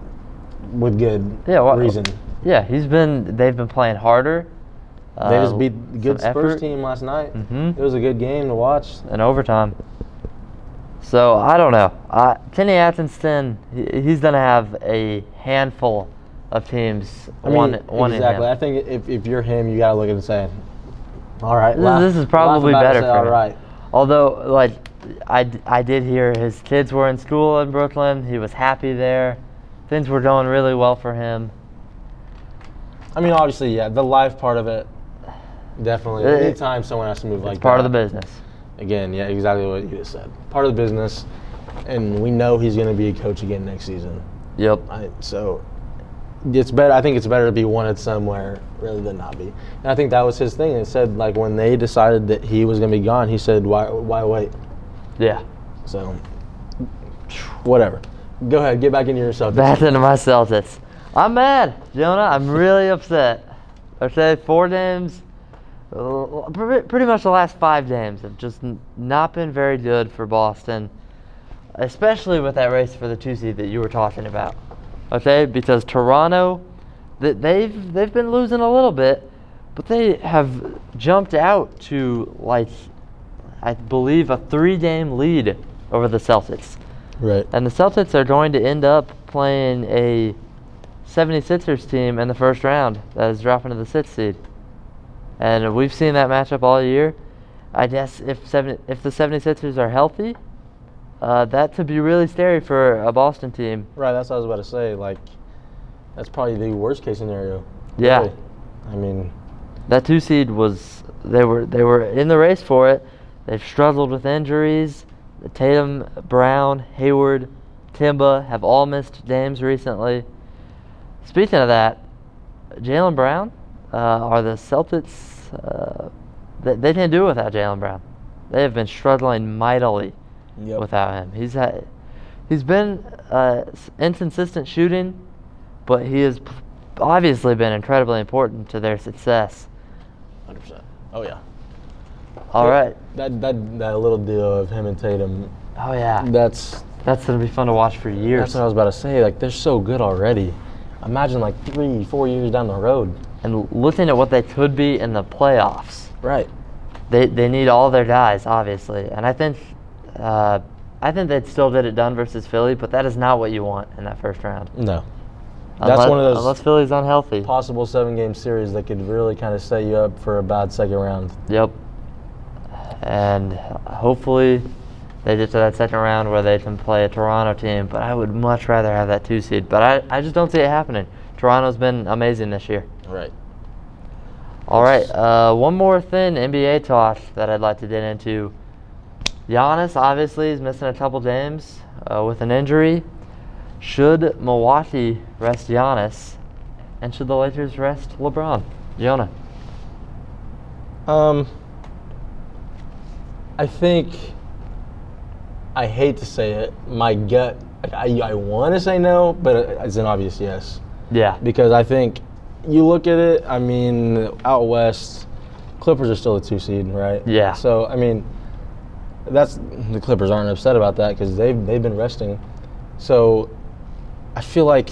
Speaker 2: with good
Speaker 1: Yeah, well-
Speaker 2: reason.
Speaker 1: Yeah, he's been. They've been playing harder.
Speaker 2: They just
Speaker 1: uh,
Speaker 2: beat the good Spurs
Speaker 1: effort
Speaker 2: team last night.
Speaker 1: Mhm.
Speaker 2: It was a good game to watch.
Speaker 1: in overtime. So I don't know. Uh, Kenny Atkinson, he, he's gonna have a handful of teams.
Speaker 2: I mean,
Speaker 1: one, one
Speaker 2: exactly. I think if, if you're him, you got to look at it and say, all right,
Speaker 1: This-
Speaker 2: laugh-
Speaker 1: this is probably
Speaker 2: about it and
Speaker 1: better
Speaker 2: say,
Speaker 1: for
Speaker 2: all
Speaker 1: him.
Speaker 2: right.
Speaker 1: Although, like, I, I did hear his kids were in school in Brooklyn. He was happy there. Things were going really well for him.
Speaker 2: I mean, obviously, yeah, the life part of it, definitely.
Speaker 1: It-
Speaker 2: Anytime someone has to move like
Speaker 1: it's part of the business.
Speaker 2: Again, yeah, exactly what you just said. Part of the business, and we know he's going to be a coach again next season.
Speaker 1: Yep.
Speaker 2: I, so it's better. I think it's better to be wanted somewhere rather than not be. And I think that was his thing. It said like when they decided that he was going to be gone, he said, "Why? Why wait?"
Speaker 1: Yeah.
Speaker 2: So whatever. Go ahead, get back into yourself.
Speaker 1: Back into my Celtics. I'm mad, Jonah. I'm really upset. Okay, four games. Uh, pre- Pretty much the last five games have just not been very good for Boston, especially with that race for the two seed that you were talking about. Okay, because Toronto, th- they've they've been losing a little bit, but they have jumped out to like, I believe a three-game lead over the Celtics.
Speaker 2: Right.
Speaker 1: And the Celtics are going to end up playing a 76ers team in the first round that is dropping to the sixth seed. And we've seen that matchup all year. I guess if seven, if the 76ers are healthy, uh, that could be really scary for a Boston team.
Speaker 2: Right. That's what I was about to say. Like, that's probably the worst case scenario.
Speaker 1: Yeah.
Speaker 2: really. I mean,
Speaker 1: That two seed was they were they were in the race for it. They've struggled with injuries. Tatum, Brown, Hayward, Kemba have all missed games recently. Speaking of that, Jaylen Brown, uh, are the Celtics? Uh, they, they didn't do it without Jaylen Brown. They have been struggling mightily
Speaker 2: Yep.
Speaker 1: without him. He's had, he's been uh, inconsistent shooting, but he has obviously been incredibly important to their success.
Speaker 2: 100%. Oh yeah.
Speaker 1: All right.
Speaker 2: That that that little deal of him and Tatum.
Speaker 1: Oh yeah.
Speaker 2: That's
Speaker 1: That's gonna be fun to watch for years.
Speaker 2: that's what I was about to say. Like they're so good already. Imagine like three, four years down the road.
Speaker 1: And looking at what they could be in the playoffs,
Speaker 2: Right.
Speaker 1: they they need all their guys, obviously. And I think, uh, I think they still did it done versus Philly, but that is not what you want in that first round.
Speaker 2: No. That's
Speaker 1: Unless,
Speaker 2: one of those
Speaker 1: unless Philly's unhealthy.
Speaker 2: possible seven game series that could really kind of set you up for a bad second round.
Speaker 1: Yep. And hopefully they get to that second round where they can play a Toronto team, but I would much rather have that two seed. But I, I just don't see it happening. Toronto's been amazing this year.
Speaker 2: Right.
Speaker 1: All right, uh, one more thing, NBA talk that I'd like to get into. Giannis obviously is missing a couple games uh, with an injury. Should Milwaukee rest Giannis, and should the Lakers rest LeBron? Jonah.
Speaker 2: Um, I think I hate to say it. My gut, I, I want to say no, but it's an obvious yes
Speaker 1: Yeah.
Speaker 2: because I think you look at it. I mean, out west, Clippers are still a two seed, right?
Speaker 1: Yeah.
Speaker 2: So I mean, that's the Clippers aren't upset about that because they've they've been resting. So I feel like,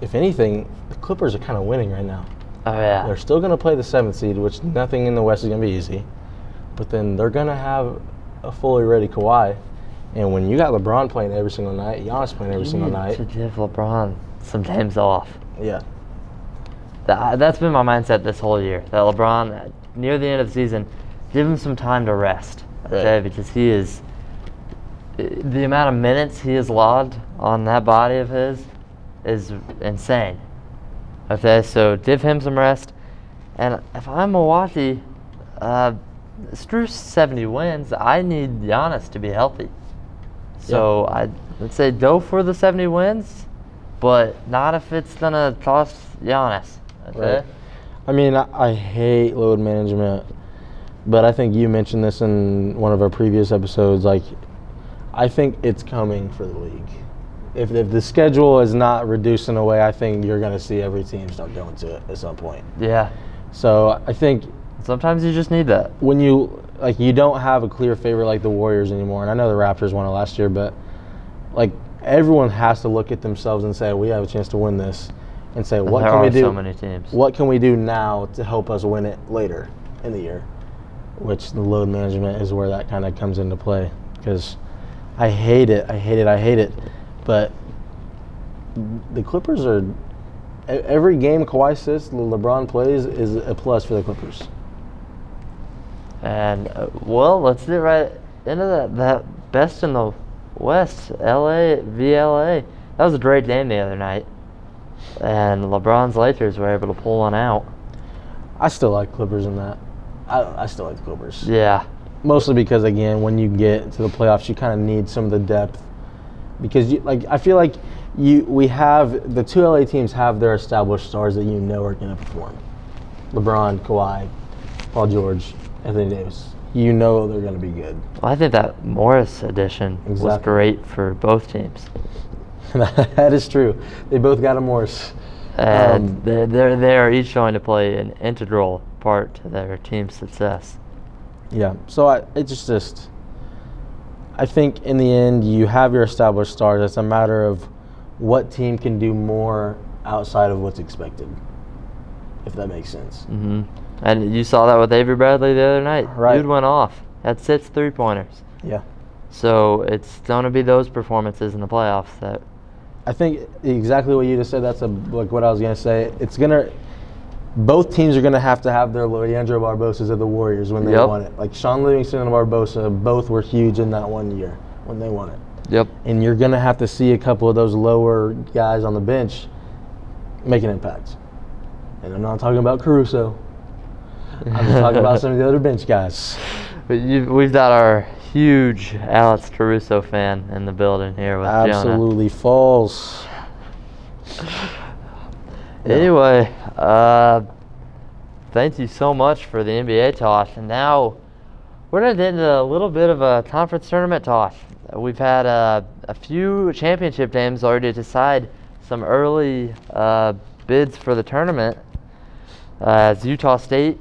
Speaker 2: if- anything, the Clippers are kind of winning right now.
Speaker 1: Oh yeah.
Speaker 2: They're still going to play the seventh seed, which nothing in the West is going to be easy. But then they're going to have a fully ready Kawhi. And when you got LeBron playing every single night, Giannis playing every single
Speaker 1: You
Speaker 2: night,
Speaker 1: To give LeBron some games off.
Speaker 2: yeah,
Speaker 1: That, that's been my mindset this whole year. That LeBron, uh, near the end of the season, give him some time to rest. Okay,
Speaker 2: Right.
Speaker 1: because he is the amount of minutes he has logged on that body of his is insane. Okay, so give him some rest. And if I'm Milwaukee, uh, screw 70 wins. I need Giannis to be healthy. So I would say go for the 70 wins, but not if it's gonna cost Giannis. Okay.
Speaker 2: Right. I mean, I, I hate load management, but I think you mentioned this in one of our previous episodes. Like, I think it's coming for the league. If, if the schedule is not reduced in a way, I think you're going to see every team start going to it at some point.
Speaker 1: Yeah.
Speaker 2: So I think
Speaker 1: Sometimes you just need that.
Speaker 2: when you like you don't have a clear favorite like the Warriors anymore, and I know the Raptors won it last year, but like everyone has to look at themselves and say we have a chance to win this, and say what
Speaker 1: there
Speaker 2: can we do?
Speaker 1: so many teams.
Speaker 2: What can we do now to help us win it later in the year? Which the load management is where that kind of comes into play because I hate it, I hate it, I hate it, but the Clippers are. Every game Kawhi sits, LeBron plays is a plus for the Clippers.
Speaker 1: And uh, well, let's get right into that. That best in the West, LA VLA. That was a great game the other night, and LeBron's Lakers were able to pull one out.
Speaker 2: I still like Clippers in that. I, I still like the Clippers.
Speaker 1: Yeah.
Speaker 2: Mostly because again, when you get to the playoffs, you kind of need some of the depth. Because you like, I feel like you we have the two LA teams have their established stars that you know are going to perform. LeBron, Kawhi, Paul George, Anthony Davis. You know they're going to be good.
Speaker 1: Well, I think that Morris addition was great for both teams,
Speaker 2: that is true. They both got a Morris.
Speaker 1: and
Speaker 2: Um,
Speaker 1: they're, they're they are each going to play an integral part to their team's success.
Speaker 2: Yeah. So I, it's just, just, I think in the end, you have your established stars. It's a matter of what team can do more outside of what's expected, if that makes sense.
Speaker 1: Mm-hmm. And you saw that with Avery Bradley the other night.
Speaker 2: Right.
Speaker 1: Dude went off. Had six three pointers.
Speaker 2: Yeah.
Speaker 1: So it's going to be those performances in the playoffs that.
Speaker 2: I think exactly what you just said. That's a, like what I was gonna say. It's gonna. Both teams are gonna have to have their Leandro Barbosas of the Warriors when they
Speaker 1: Yep.
Speaker 2: won it. Like Shaun Livingston and Barbosa, both were huge in that one year when they won it.
Speaker 1: Yep.
Speaker 2: and you're going to have to see a couple of those lower guys on the bench make an impact. And I'm not talking about Caruso. I'm just talking about some of the other bench guys.
Speaker 1: But you, we've got our huge Alex Caruso fan in the building here with Jonah.
Speaker 2: Absolutely false.
Speaker 1: Anyway, uh, thank you so much for the NBA talk. And now we're gonna get into a little bit of a conference tournament talk. We've had uh, a few championship games already decide some early uh, bids for the tournament. Uh, as Utah State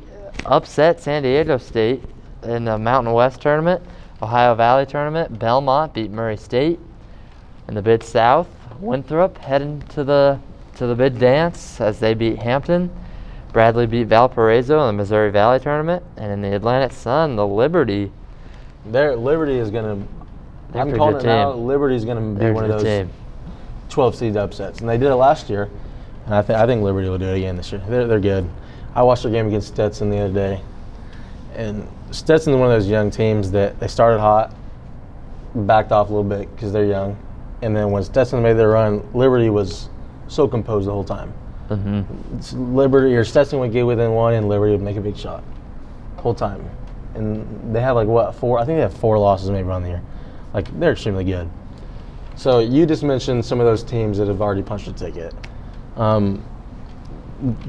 Speaker 1: upset San Diego State in the Mountain West tournament, Ohio Valley tournament, Belmont beat Murray State. In the Big South, Winthrop heading to the to the bid dance as they beat Hampton. Bradley beat Valparaiso in the Missouri Valley tournament, and in the Atlantic Sun, the Liberty.
Speaker 2: Their Liberty is gonna.
Speaker 1: They're a
Speaker 2: I'm calling it now. Liberty is gonna be
Speaker 1: They're
Speaker 2: one of those
Speaker 1: team.
Speaker 2: 12 seed upsets, and they did it last year. And I think I think Liberty will do it again this year. They're they're good. I watched their game against Stetson the other day, and Stetson's one of those young teams that they started hot, backed off a little bit because they're young, and then when Stetson made their run, Liberty was so composed the whole time.
Speaker 1: hmm
Speaker 2: Liberty or Stetson would get within one, and Liberty would make a big shot, whole time. And they have like what four? I think they have four losses maybe on the year. Like they're extremely good. So you just mentioned some of those teams that have already punched a ticket. Um,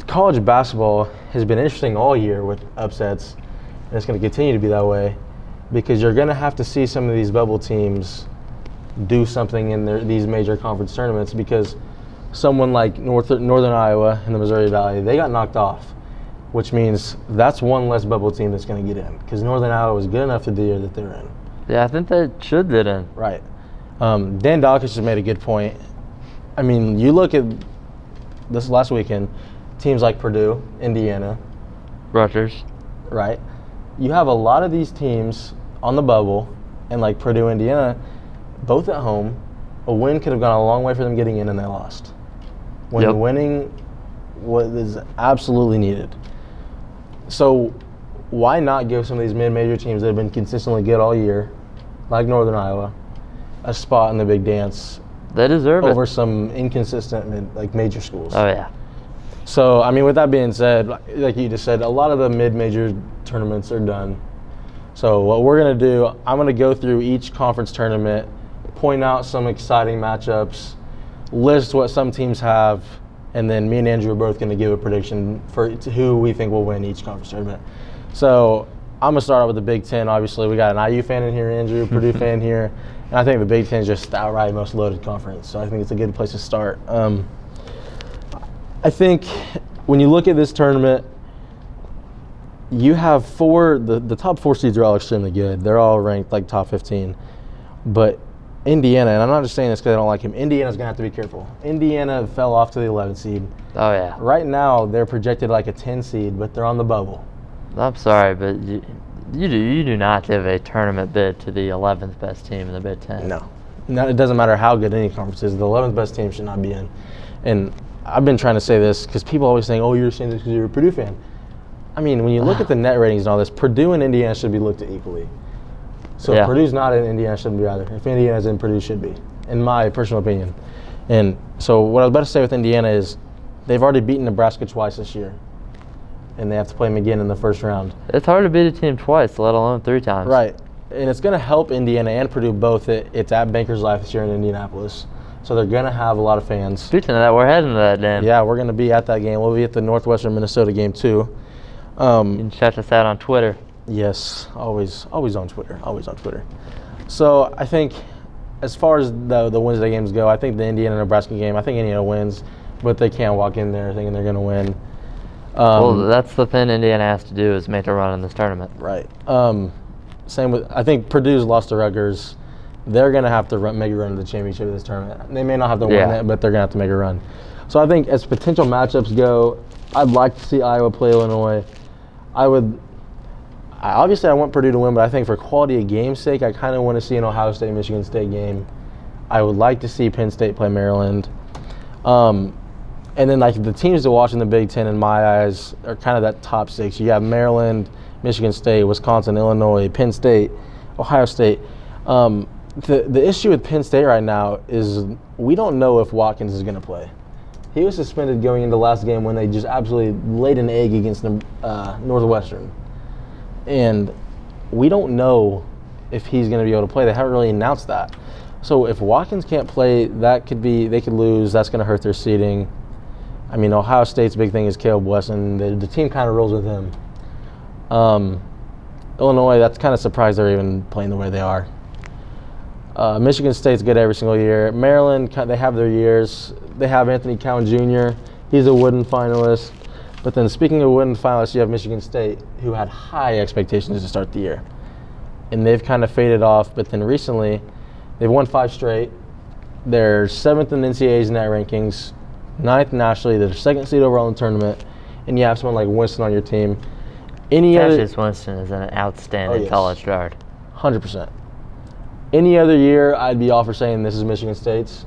Speaker 2: college basketball has been interesting all year with upsets, and it's going to continue to be that way because you're going to have to see some of these bubble teams do something in their, these major conference tournaments because someone like North, Northern Iowa and the Missouri Valley, they got knocked off, which means that's one less bubble team that's going to get in because Northern Iowa was good enough to the year that they're in.
Speaker 1: Yeah, I think they should get in.
Speaker 2: Right. Um, Dan Dawkins just made a good point. I mean, you look at this last weekend, teams like Purdue, Indiana,
Speaker 1: Rutgers.
Speaker 2: right? You have a lot of these teams on the bubble, and like Purdue, Indiana, both at home. A win could have gone a long way for them getting in, and they lost. When
Speaker 1: Yep.
Speaker 2: winning was absolutely needed. So, why not give some of these mid-major teams that have been consistently good all year, like Northern Iowa, a spot in the big dance
Speaker 1: They deserve
Speaker 2: over
Speaker 1: it.
Speaker 2: some inconsistent mid, like major schools?
Speaker 1: Oh yeah.
Speaker 2: So, I mean, with that being said, like you just said, a lot of the mid-major tournaments are done. So, what we're gonna do, I'm gonna go through each conference tournament, point out some exciting matchups, list what some teams have, and then me and Andrew are both gonna give a prediction for who we think will win each conference tournament. So, I'm gonna start out with the Big Ten. Obviously, we got an IU fan in here, Andrew, Purdue fan here, and I think the Big Ten is just outright most loaded conference. So, I think it's a good place to start. Um, I think when you look at this tournament, you have four. The, the top four seeds are all extremely good. They're all ranked like top 15. But Indiana, and I'm not just saying this because I don't like him. Indiana's gonna have to be careful. Indiana fell off to the 11 seed.
Speaker 1: Oh yeah.
Speaker 2: Right now, they're projected like a 10 seed, but they're on the bubble.
Speaker 1: I'm sorry, but you, you do you do not give a tournament bid to the 11th best team in the Big Ten.
Speaker 2: No. No, it doesn't matter how good any conference is. The 11th best team should not be in. And I've been trying to say this because people always saying, "Oh, you're saying this because you're a Purdue fan." I mean, when you look at the net ratings and all this, Purdue and Indiana should be looked at equally. So if
Speaker 1: Yeah.
Speaker 2: Purdue's not in, Indiana shouldn't be either. If Indiana's in, Purdue should be, in my personal opinion. And so what I was about to say with Indiana is, they've already beaten Nebraska twice this year, and they have to play them again in the first round.
Speaker 1: It's hard to beat a team twice, let alone three times.
Speaker 2: Right. And it's going to help Indiana and Purdue both. It, it's at Bankers Life this year in Indianapolis. So they're going to have a lot of fans.
Speaker 1: Speaking of that, we're heading to that game.
Speaker 2: Yeah, we're going to be at that game. We'll be at the Northwestern Minnesota game too.
Speaker 1: You
Speaker 2: Um,
Speaker 1: can check us out on Twitter.
Speaker 2: yes, always always on Twitter. Always on Twitter. So I think as far as the the Wednesday games go, I think the Indiana Nebraska game, I think Indiana wins, but they can't walk in there thinking they're going to win. Um,
Speaker 1: well, that's the thing Indiana has to do is make a run in this tournament.
Speaker 2: Right. Um, same with I think Purdue's lost to Rutgers. They're gonna have to run, make a run to the championship of this tournament. They may not have to win it, but they're gonna have to make a run. So I think as potential matchups go, I'd like to see Iowa play Illinois. I would. I, obviously, I want Purdue to win, but I think for quality of game's sake, I kind of want to see an Ohio State Michigan State game. I would like to see Penn State play Maryland. Um, and then like the teams to watch in the Big Ten, in my eyes, are kind of that top six. You have Maryland, Michigan State, Wisconsin, Illinois, Penn State, Ohio State. Um, the the issue with Penn State right now is we don't know if Watkins is going to play. He was suspended going into the last game when they just absolutely laid an egg against uh, Northwestern, and we don't know if he's going to be able to play. They haven't really announced that. So if Watkins can't play, that could be they could lose. That's going to hurt their seeding. I mean, Ohio State's big thing is Caleb Wesson. The, the team kind of rolls with him. Um, Illinois, that's kind of surprised they're even playing the way they are. Uh, Michigan State's good every single year. Maryland, they have their years. They have Anthony Cowan Jr. He's a Wooden finalist. But then, speaking of Wooden finalists, you have Michigan State, who had high expectations to start the year, and they've kind of faded off. But then recently, they've won five straight. They're seventh in the NCAA's net rankings, ninth nationally. They're second seed overall in the tournament, and you have someone like Winston on your team. Any other
Speaker 1: Cassius Winston is an outstanding
Speaker 2: Oh, yes.
Speaker 1: college guard.
Speaker 2: Hundred percent. Any other year, I'd be all for saying this is Michigan State's.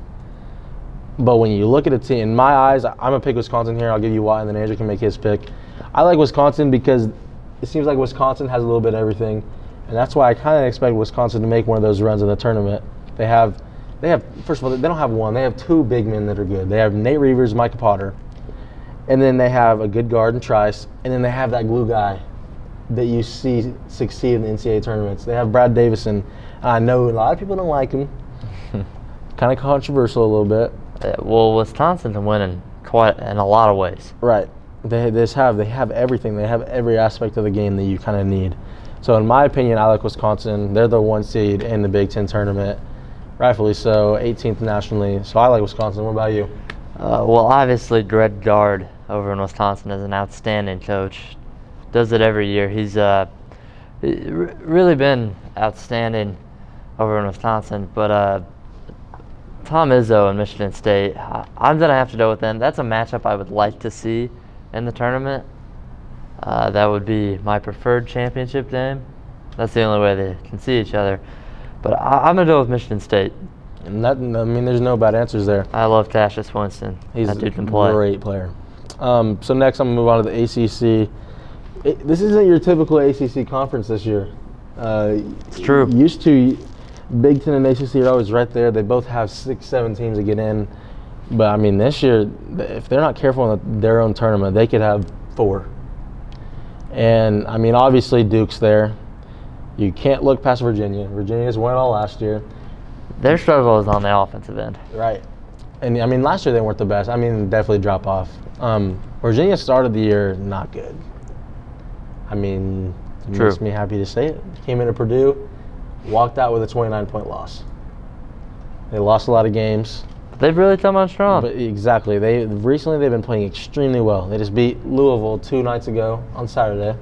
Speaker 2: But when you look at a team, in my eyes, I'm gonna pick Wisconsin here. I'll give you why, and then Andrew can make his pick. I like Wisconsin because it seems like Wisconsin has a little bit of everything, and that's why I kind of expect Wisconsin to make one of those runs in the tournament. They have, they have. First of all, they don't have one. They have two big men that are good. They have Nate Reuvers, Micah Potter, and then they have a good guard in Trice, and then they have that glue guy that you see succeed in the NCAA tournaments. They have Brad Davison. I know a lot of people don't like him. kind of controversial a little bit.
Speaker 1: Uh, well, Wisconsin's winning quite in a lot of ways.
Speaker 2: Right. They, they just have they have everything. They have every aspect of the game that you kind of need. So in my opinion, I like Wisconsin. They're the one seed in the Big Ten tournament, rightfully so, 18th nationally. So I like Wisconsin. What about you?
Speaker 1: Uh, well, obviously, Greg Gard over in Wisconsin is an outstanding coach. Does it every year. He's uh, really been outstanding over in Wisconsin. But uh, Tom Izzo and Michigan State, I- I'm gonna have to go with them. That's a matchup I would like to see in the tournament. Uh, that would be my preferred championship game. That's the only way they can see each other. But I- I'm gonna go with Michigan State.
Speaker 2: And that, I mean, there's no bad answers there.
Speaker 1: I love Cassius Winston.
Speaker 2: He's
Speaker 1: that
Speaker 2: a
Speaker 1: dude can play.
Speaker 2: great player. Um, so next, I'm gonna move on to the ACC. It, this isn't your typical ACC conference this year. Uh,
Speaker 1: It's true.
Speaker 2: Used to, Big Ten and ACC are always right there. They both have six, seven teams to get in. But I mean, this year, if they're not careful in their own tournament, they could have four. And I mean, obviously Duke's there. You can't look past Virginia. Virginia's won it all last year.
Speaker 1: Their struggle is on the offensive end.
Speaker 2: Right. And I mean, last year they weren't the best. I mean, definitely drop off. Um, Virginia started the year not good. I mean,
Speaker 1: True.
Speaker 2: makes me happy to say it. Came into Purdue, walked out with a 29 point loss. They lost a lot of games,
Speaker 1: They've really come on strong.
Speaker 2: but exactly. They recently they've been playing extremely well. They just beat Louisville two nights ago on Saturday.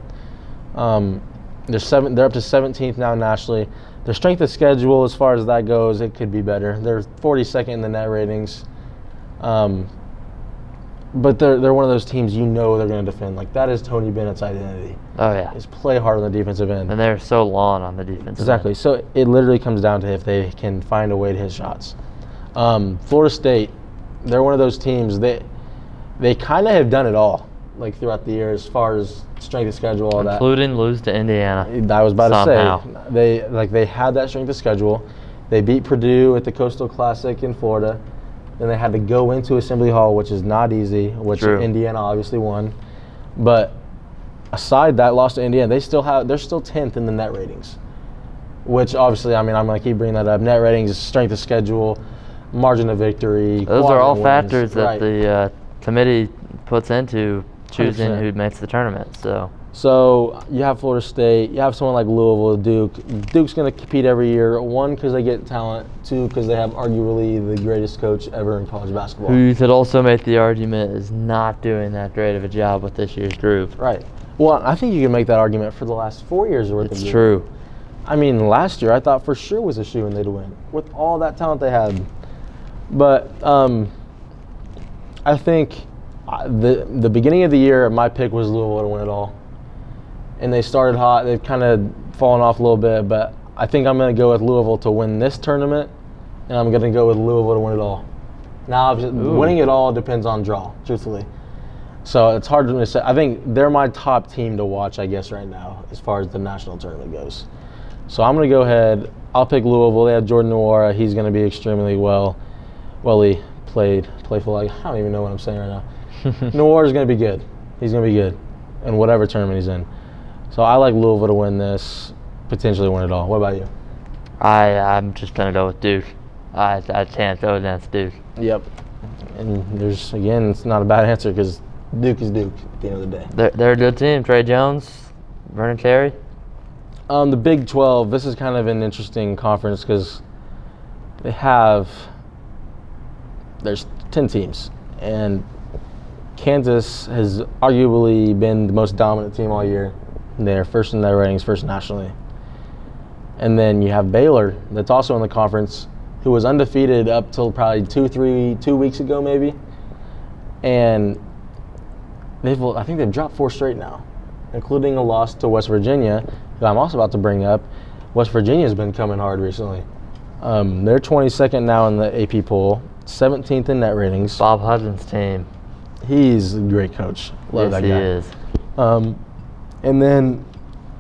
Speaker 2: Um, they're seven. They're up to 17th now nationally. Their strength of schedule, as far as that goes, it could be better. They're 42nd in the net ratings. Um, but they're they're one of those teams you know they're going to defend. Like that is Tony Bennett's identity.
Speaker 1: Oh yeah,
Speaker 2: Is play hard on the defensive end.
Speaker 1: and they're so long on the defense.
Speaker 2: Exactly. So it literally comes down to if they can find a way to hit shots. Um, Florida State, they're one of those teams that they kind of have done it all, like throughout the year, as far as strength of schedule, all that.
Speaker 1: including lose to Indiana.
Speaker 2: I was about
Speaker 1: somehow.
Speaker 2: to say they like they had that strength of schedule. They beat Purdue at the Coastal Classic in Florida. Then they had to go into Assembly Hall, which is not easy, which
Speaker 1: True.
Speaker 2: Indiana obviously won. But aside that loss to Indiana, they still have they're still tenth in the net ratings. Which obviously, I mean, I'm gonna keep bringing that up. Net ratings, strength of schedule, margin of victory.
Speaker 1: Those are all
Speaker 2: wins.
Speaker 1: factors that
Speaker 2: Right.
Speaker 1: the uh, committee puts into choosing
Speaker 2: 100%.
Speaker 1: who makes the tournament. So
Speaker 2: So you have Florida State, you have someone like Louisville, Duke. Duke's going to compete every year. One, because they get talent. Two, because they have arguably the greatest coach ever in college basketball.
Speaker 1: who you could also make the argument is not doing that great of a job with this year's group.
Speaker 2: Right. Well, I think you can make that argument for the last four years worth
Speaker 1: It's true.
Speaker 2: I mean, last year I thought for sure was a shoe and they'd win with all that talent they had. But um, I think uh, the the beginning of the year, my pick was Louisville to win it all, and they started hot. They've kind of fallen off a little bit, but I think I'm going to go with Louisville to win this tournament, and I'm going to go with Louisville to win it all. Now,
Speaker 1: Ooh.
Speaker 2: winning it all depends on draw, truthfully. So it's hard to say. I think they're my top team to watch, I guess, right now, as far as the national tournament goes. So I'm going to go ahead. I'll pick Louisville. They have Jordan Nwora. He's going to be extremely well, well he played, playful. Like, I don't even know what I'm saying right now. Nwora's going to be good. He's going to be good in whatever tournament he's in. So I like Louisville to win this, potentially win it all. What about you?
Speaker 1: I I'm just gonna go with Duke. I I can't go against Duke.
Speaker 2: Yep. And there's again, it's not a bad answer because Duke is Duke at the end of the day.
Speaker 1: They're they're a good team. Tre Jones, Vernon Carey.
Speaker 2: Um, the Big 12, this is kind of an interesting conference because they have, there's 10 teams. And Kansas has arguably been the most dominant team all year. They're first in their ratings, first nationally. And then you have Baylor, that's also in the conference, who was undefeated up till probably two, three, two weeks ago, maybe. And they've, I think they've dropped four straight now, including a loss to West Virginia, who I'm also about to bring up. West Virginia's been coming hard recently. Um, they're 22nd now in the AP poll, 17th in net ratings.
Speaker 1: Bob Huggins' team.
Speaker 2: He's a great coach. Love
Speaker 1: yes,
Speaker 2: that
Speaker 1: he is.
Speaker 2: Um, and then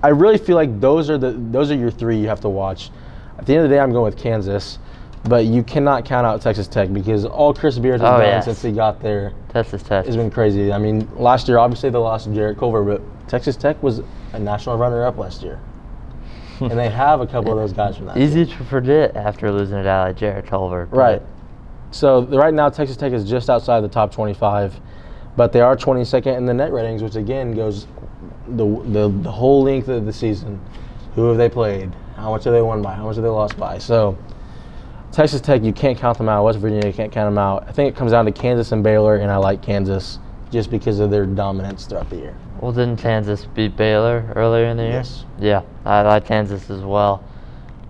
Speaker 2: I really feel like those are the those are your three you have to watch. At the end of the day, I'm going with Kansas, but you cannot count out Texas Tech because all Chris Beard has
Speaker 1: Oh,
Speaker 2: done
Speaker 1: yes.
Speaker 2: since he got there
Speaker 1: Texas Tech.
Speaker 2: has been crazy. I mean, last year obviously they lost Jarrett Culver, but Texas Tech was a national runner-up last year, and they have a couple of those guys from that.
Speaker 1: Easy to forget after losing it out like Jarrett Culver.
Speaker 2: Right. So the, right now, Texas Tech is just outside the top 25, but they are 22nd in the net ratings, which again goes the, the the whole length of the season. Who have they played? How much have they won by? How much have they lost by? So Texas Tech, you can't count them out. West Virginia, you can't count them out. I think it comes down to Kansas and Baylor, and I like Kansas just because of their dominance throughout the year.
Speaker 1: Well, didn't Kansas beat Baylor earlier in the year?
Speaker 2: Yes.
Speaker 1: Yeah, I like Kansas as well.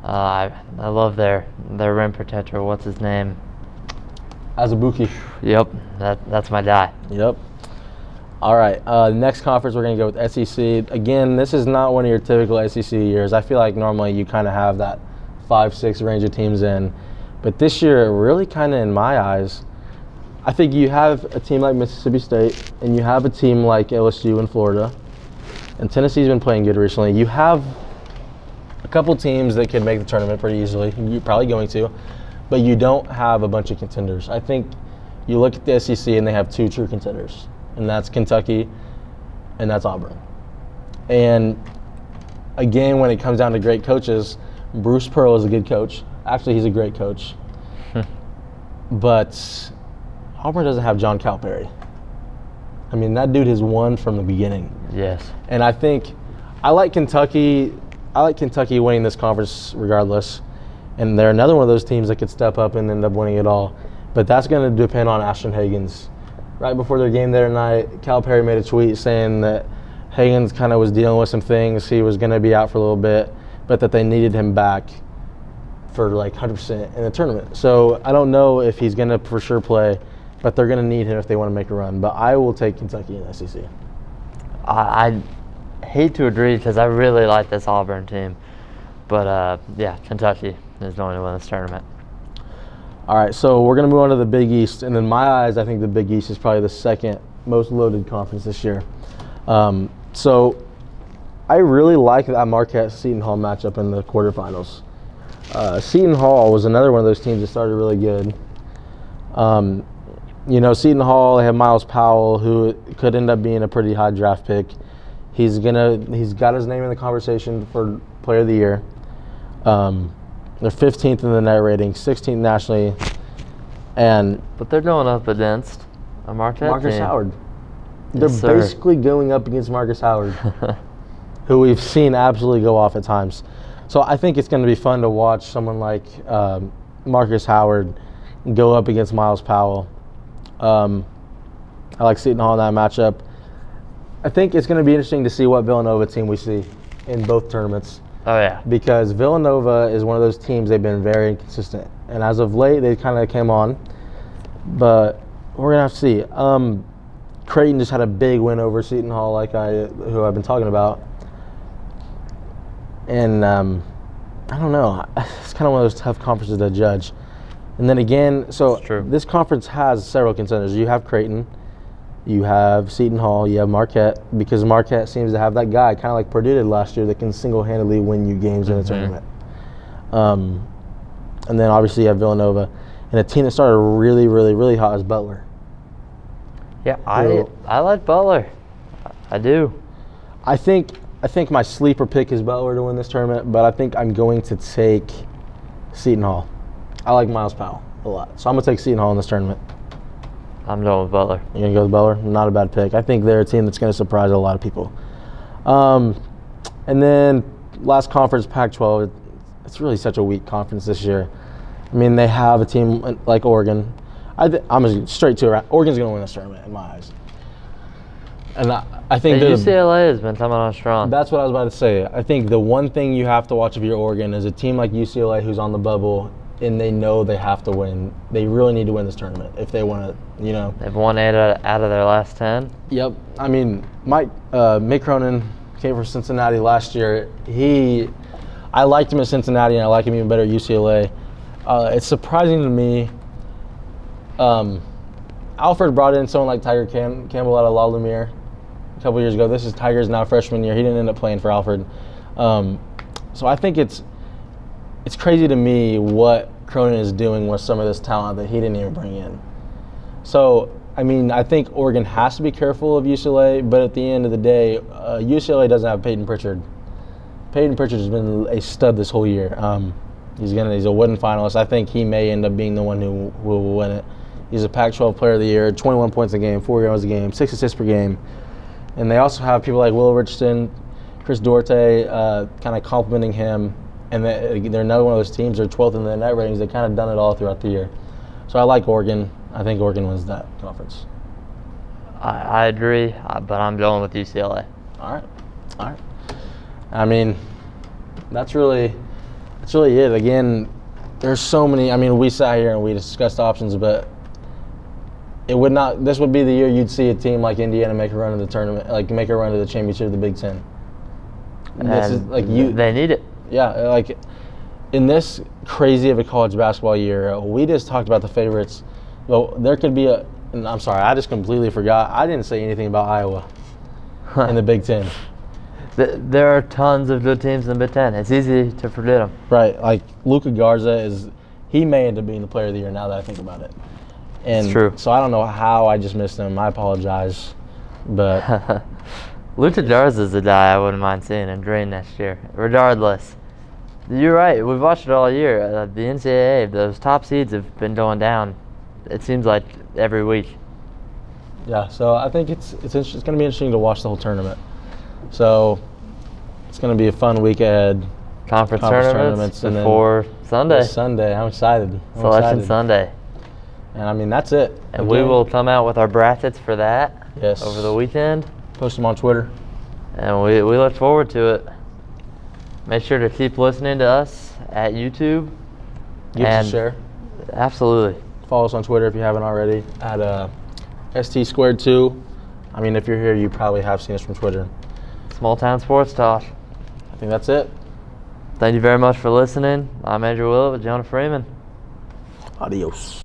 Speaker 1: Uh, I I love their their rim protector. What's his name?
Speaker 2: Azubuike.
Speaker 1: Yep, that that's my guy.
Speaker 2: Yep. All right. Uh, next conference, we're going to go with SEC. Again, this is not one of your typical SEC years. I feel like normally you kind of have that five, six range of teams in. But this year, really kind of in my eyes, I think you have a team like Mississippi State and you have a team like LSU in Florida. And Tennessee's been playing good recently. You have a couple teams that could make the tournament pretty easily. You're probably going to. But you don't have a bunch of contenders. I think you look at the SEC and they have two true contenders, and that's Kentucky and that's Auburn. And again, when it comes down to great coaches, Bruce Pearl is a good coach. Actually, he's a great coach. Hmm. but Auburn doesn't have John Calipari. I mean, that dude has won from the beginning.
Speaker 1: Yes.
Speaker 2: And I think I like Kentucky. I like Kentucky winning this conference regardless. And they're another one of those teams that could step up and end up winning it all. But that's going to depend on Ashton Hagans. Right before their game there tonight, Calipari made a tweet saying that Hagans kind of was dealing with some things. He was going to be out for a little bit, but that they needed him back for like 100% in the tournament. So I don't know if he's going to for sure play, but they're going to need him if they want to make a run. But I will take Kentucky in the SEC.
Speaker 1: I, I hate to agree because I really like this Auburn team, but uh, yeah, Kentucky is going to win this tournament.
Speaker 2: All right, so we're going to move on to the Big East. And in my eyes, I think the Big East is probably the second most loaded conference this year. Um, so I really like that Marquette Seton Hall matchup in the quarterfinals. Uh, Seton Hall was another one of those teams that started really good. Um, you know, Seton Hall, they have Myles Powell, who could end up being a pretty high draft pick. He's gonna, he's got his name in the conversation for Player of the Year. Um, they're 15th in the net rating, 16th nationally, and
Speaker 1: But they're going up against a Marquette
Speaker 2: Marcus
Speaker 1: team.
Speaker 2: Howard. They're
Speaker 1: Yes,
Speaker 2: basically going up against Marcus Howard, who we've seen absolutely go off at times. So I think it's going to be fun to watch someone like um, Marcus Howard go up against Myles Powell. Um, I like Seton Hall in that matchup. I think it's going to be interesting to see what Villanova team we see in both tournaments
Speaker 1: oh yeah.
Speaker 2: because Villanova is one of those teams they've been very inconsistent, and as of late they kind of came on, but we're gonna have to see. Um, Creighton just had a big win over Seton Hall, like I who I've been talking about, and um, I don't know. It's kind of one of those tough conferences to judge. And then again, so this conference has several contenders. You have Creighton, you have Seton Hall, you have Marquette, because Marquette seems to have that guy, kind of like Purdue did last year, that can single-handedly win you games in a
Speaker 1: Mhm.
Speaker 2: tournament. Um, and then obviously you have Villanova, and a team that started really, really, really hot is Butler.
Speaker 1: Yeah, I I like Butler. I do.
Speaker 2: I think I think my sleeper pick is Butler to win this tournament, but I think I'm going to take Seton Hall. I like Myles Powell a lot, so I'm gonna take Seton Hall in this tournament.
Speaker 1: I'm going with Butler.
Speaker 2: You're gonna go with Butler. Not a bad pick. I think they're a team that's gonna surprise a lot of people. Um, and then last conference, Pac-12. It's really such a weak conference this year. I mean, they have a team like Oregon. I th- I'm just straight to it. Oregon's going to win this tournament in my eyes. And I, I think the-
Speaker 1: UCLA has been coming on strong.
Speaker 2: that's what I was about to say. I think the one thing you have to watch if you're Oregon is a team like UCLA who's on the bubble and they know they have to win. They really need to win this tournament if they want to, you know.
Speaker 1: They've won eight out out of their last ten.
Speaker 2: Yep. I mean, Mike uh, Mick Cronin came from Cincinnati last year. He, I liked him at Cincinnati, and I like him even better at UCLA. Uh, it's surprising to me. Um, Alford brought in someone like Tyger Cam- Campbell out of La Lumiere a couple years ago. This is Tyger's now freshman year. He didn't end up playing for Alford. Um, so I think it's it's crazy to me what Cronin is doing with some of this talent that he didn't even bring in. So, I mean, I think Oregon has to be careful of UCLA, but at the end of the day, uh, UCLA doesn't have Payton Pritchard. Payton Pritchard has been a stud this whole year. Um, he's gonna he's a Wooden finalist. I think he may end up being the one who will win it. He's a Pac-12 Player of the Year, 21 points a game, four yards a game, six assists per game, and they also have people like Will Richardson, Chris Duarte, uh, kind of complimenting him. And they, they're another one of those teams. They're 12th in the net ratings. They've kind of done it all throughout the year. So I like Oregon. I think Oregon wins that conference.
Speaker 1: I, I agree, uh, but I'm going with UCLA.
Speaker 2: All right, all right. I mean, that's really, that's really it. Again, there's so many. I mean, we sat here and we discussed options, but it would not. This would be the year you'd see a team like Indiana make a run to the tournament, like make a run to the championship of the Big Ten. This is like you.
Speaker 1: They need it.
Speaker 2: Yeah, like in this crazy of a college basketball year, uh, we just talked about the favorites. Well, there could be a. And I'm sorry, I just completely forgot. I didn't say anything about Iowa in the Big Ten.
Speaker 1: There are tons of good teams in the Big Ten. It's easy to forget them.
Speaker 2: Right, like Luka Garza is. He may end up being the player of the year now that I think about it. And
Speaker 1: true.
Speaker 2: So I don't know how I just missed him. I apologize, but
Speaker 1: Luka Garza is a guy I wouldn't mind seeing in Green next year. Regardless, you're right. We've watched it all year. Uh, the NCAA, those top seeds have been going down. It seems like every week.
Speaker 2: yeah. So I think it's it's it's going to be interesting to watch the whole tournament. So it's going to be a fun week ahead.
Speaker 1: Conference,
Speaker 2: Conference
Speaker 1: tournaments,
Speaker 2: tournaments
Speaker 1: before Sunday,
Speaker 2: Sunday, I'm excited. I'm
Speaker 1: Selection
Speaker 2: excited.
Speaker 1: Sunday,
Speaker 2: And I mean that's it.
Speaker 1: and we will come out with our brackets for that
Speaker 2: yes
Speaker 1: over the weekend,
Speaker 2: post them on Twitter.
Speaker 1: and we we look forward to it. Make sure to keep listening to us at YouTube.
Speaker 2: Give us
Speaker 1: And-
Speaker 2: share.
Speaker 1: Absolutely.
Speaker 2: Follow us on Twitter if you haven't already at uh, st squared two. I mean, if you're here, you probably have seen us from Twitter.
Speaker 1: Small town sports talk.
Speaker 2: I think that's it.
Speaker 1: Thank you very much for listening. I'm Andrew Willett with Jonah Freeman.
Speaker 2: Adios.